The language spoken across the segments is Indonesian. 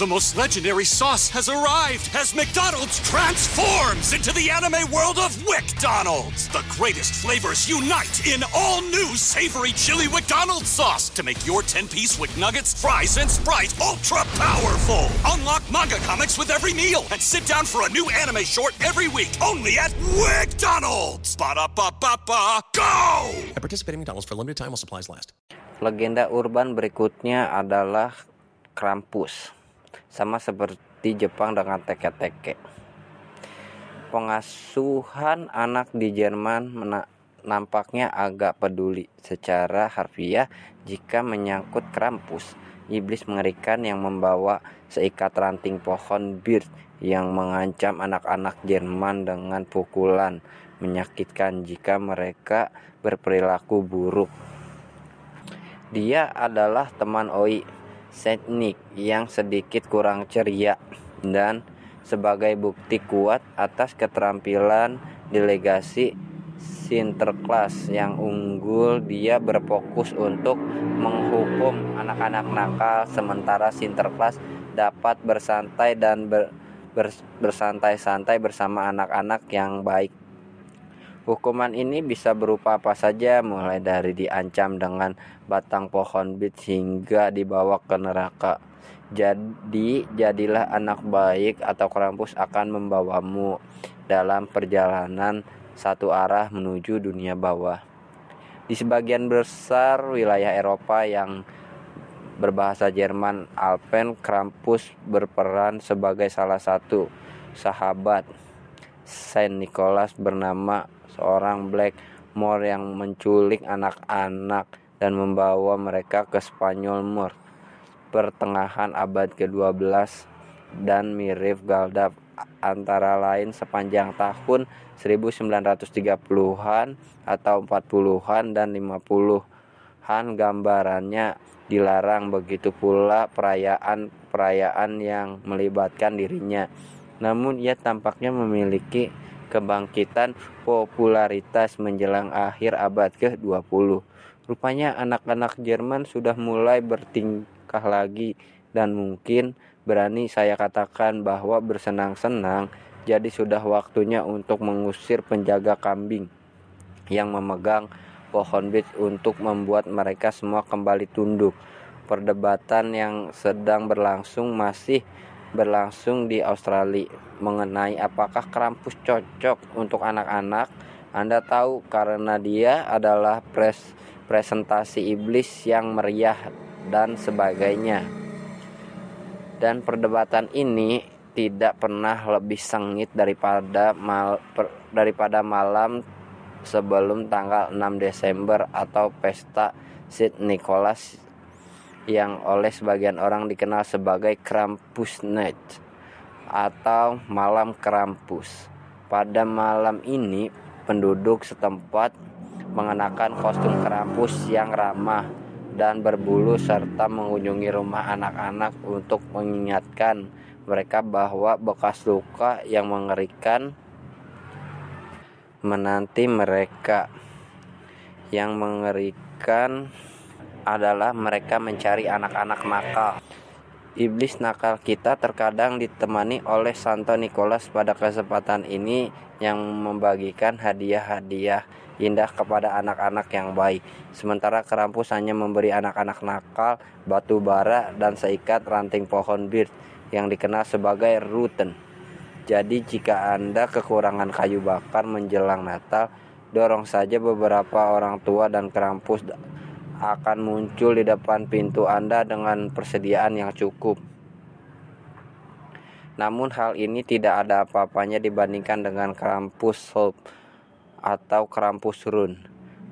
The most legendary sauce has arrived as McDonald's transforms into the anime world of WickDonald's. The greatest flavors unite in all new savory chili McDonald's sauce to make your 10-piece Wick Nuggets, fries, and Sprite ultra powerful. Unlock manga comics with every meal and sit down for a new anime short every week only at WickDonald's. Ba-da-ba-ba-ba, go! I participate in McDonald's for a limited time while supplies last. Legenda urban berikutnya adalah Krampus. Sama seperti Jepang dengan teke-teke. Pengasuhan anak di Jerman nampaknya agak peduli secara harfiah jika menyangkut Krampus. Iblis mengerikan yang membawa seikat ranting pohon bir yang mengancam anak-anak Jerman dengan pukulan menyakitkan jika mereka berperilaku buruk. Dia adalah teman Oi, Saint Nick yang sedikit kurang ceria dan sebagai bukti kuat atas keterampilan delegasi Sinterklas yang unggul dia berfokus untuk menghukum anak-anak nakal sementara Sinterklas dapat bersantai dan ber- ber- bersantai-santai bersama anak-anak yang baik Hukuman ini bisa berupa apa saja, mulai dari diancam dengan batang pohon bit hingga dibawa ke neraka. Jadi, jadilah anak baik atau Krampus akan membawamu dalam perjalanan satu arah menuju dunia bawah. Di sebagian besar wilayah Eropa yang berbahasa Jerman, Alpen Krampus berperan sebagai salah satu sahabat Saint Nicholas bernama seorang Blackmore yang menculik anak-anak dan membawa mereka ke Spanyol Moor. Pertengahan abad ke-12 dan mirip Galdap antara lain sepanjang tahun 1930-an atau 40-an dan 50-an gambarannya dilarang. Begitu pula perayaan-perayaan yang melibatkan dirinya. Namun ia tampaknya memiliki kebangkitan popularitas menjelang akhir abad ke-20. Rupanya anak-anak Jerman sudah mulai bertingkah lagi dan mungkin berani saya katakan bahwa bersenang-senang jadi sudah waktunya untuk mengusir penjaga kambing yang memegang pohon bit untuk membuat mereka semua kembali tunduk. Perdebatan yang sedang berlangsung masih berlangsung di Australia mengenai apakah Krampus cocok untuk anak-anak. Anda tahu karena dia adalah pres presentasi iblis yang meriah dan sebagainya. Dan perdebatan ini tidak pernah lebih sengit daripada mal, per, daripada malam sebelum tanggal 6 Desember atau pesta St. Nicholas yang oleh sebagian orang dikenal sebagai Krampusnacht atau malam Krampus. Pada malam ini, penduduk setempat mengenakan kostum Krampus yang ramah dan berbulu serta mengunjungi rumah anak-anak untuk mengingatkan mereka bahwa bekas luka yang mengerikan menanti mereka. Yang mengerikan adalah mereka mencari anak-anak nakal. Iblis nakal kita terkadang ditemani oleh Santo Nicholas pada kesempatan ini yang membagikan hadiah-hadiah indah kepada anak-anak yang baik. Sementara Krampus hanya memberi anak-anak nakal batu bara dan seikat ranting pohon bir yang dikenal sebagai ruten. Jadi jika Anda kekurangan kayu bakar menjelang Natal, dorong saja beberapa orang tua dan Krampus akan muncul di depan pintu Anda dengan persediaan yang cukup. Namun hal ini tidak ada apa-apanya dibandingkan dengan Krampus Hope atau Krampus Run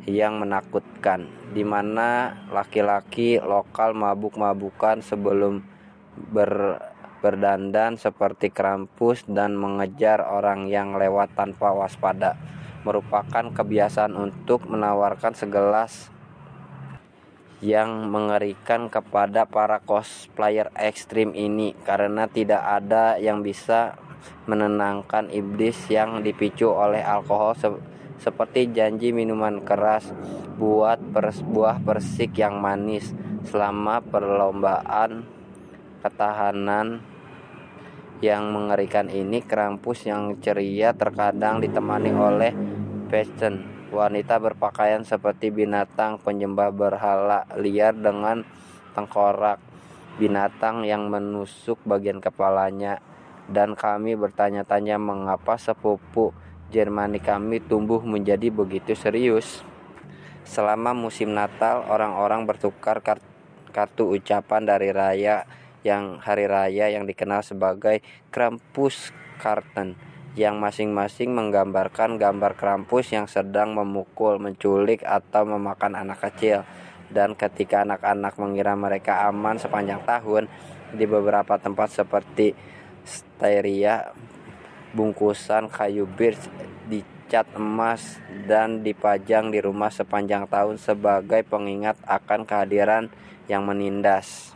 yang menakutkan, di mana laki-laki lokal mabuk-mabukan sebelum ber, berdandan seperti Krampus dan mengejar orang yang lewat tanpa waspada merupakan kebiasaan untuk menawarkan segelas yang mengerikan kepada para cosplayer ekstrim ini karena tidak ada yang bisa menenangkan iblis yang dipicu oleh alkohol se seperti janji minuman keras, buat pers buah persik yang manis selama perlombaan ketahanan yang mengerikan ini Krampus yang ceria terkadang ditemani oleh Pesten wanita berpakaian seperti binatang penyembah berhala liar dengan tengkorak binatang yang menusuk bagian kepalanya dan kami bertanya-tanya mengapa sepupu Jermani kami tumbuh menjadi begitu serius. Selama musim Natal, orang-orang bertukar kartu ucapan dari raya yang hari raya yang dikenal sebagai Krampus Karten yang masing-masing menggambarkan gambar Krampus yang sedang memukul, menculik atau memakan anak kecil. Dan ketika anak-anak mengira mereka aman sepanjang tahun, di beberapa tempat seperti Styria, bungkusan kayu birch dicat emas dan dipajang di rumah sepanjang tahun sebagai pengingat akan kehadiran yang menindas.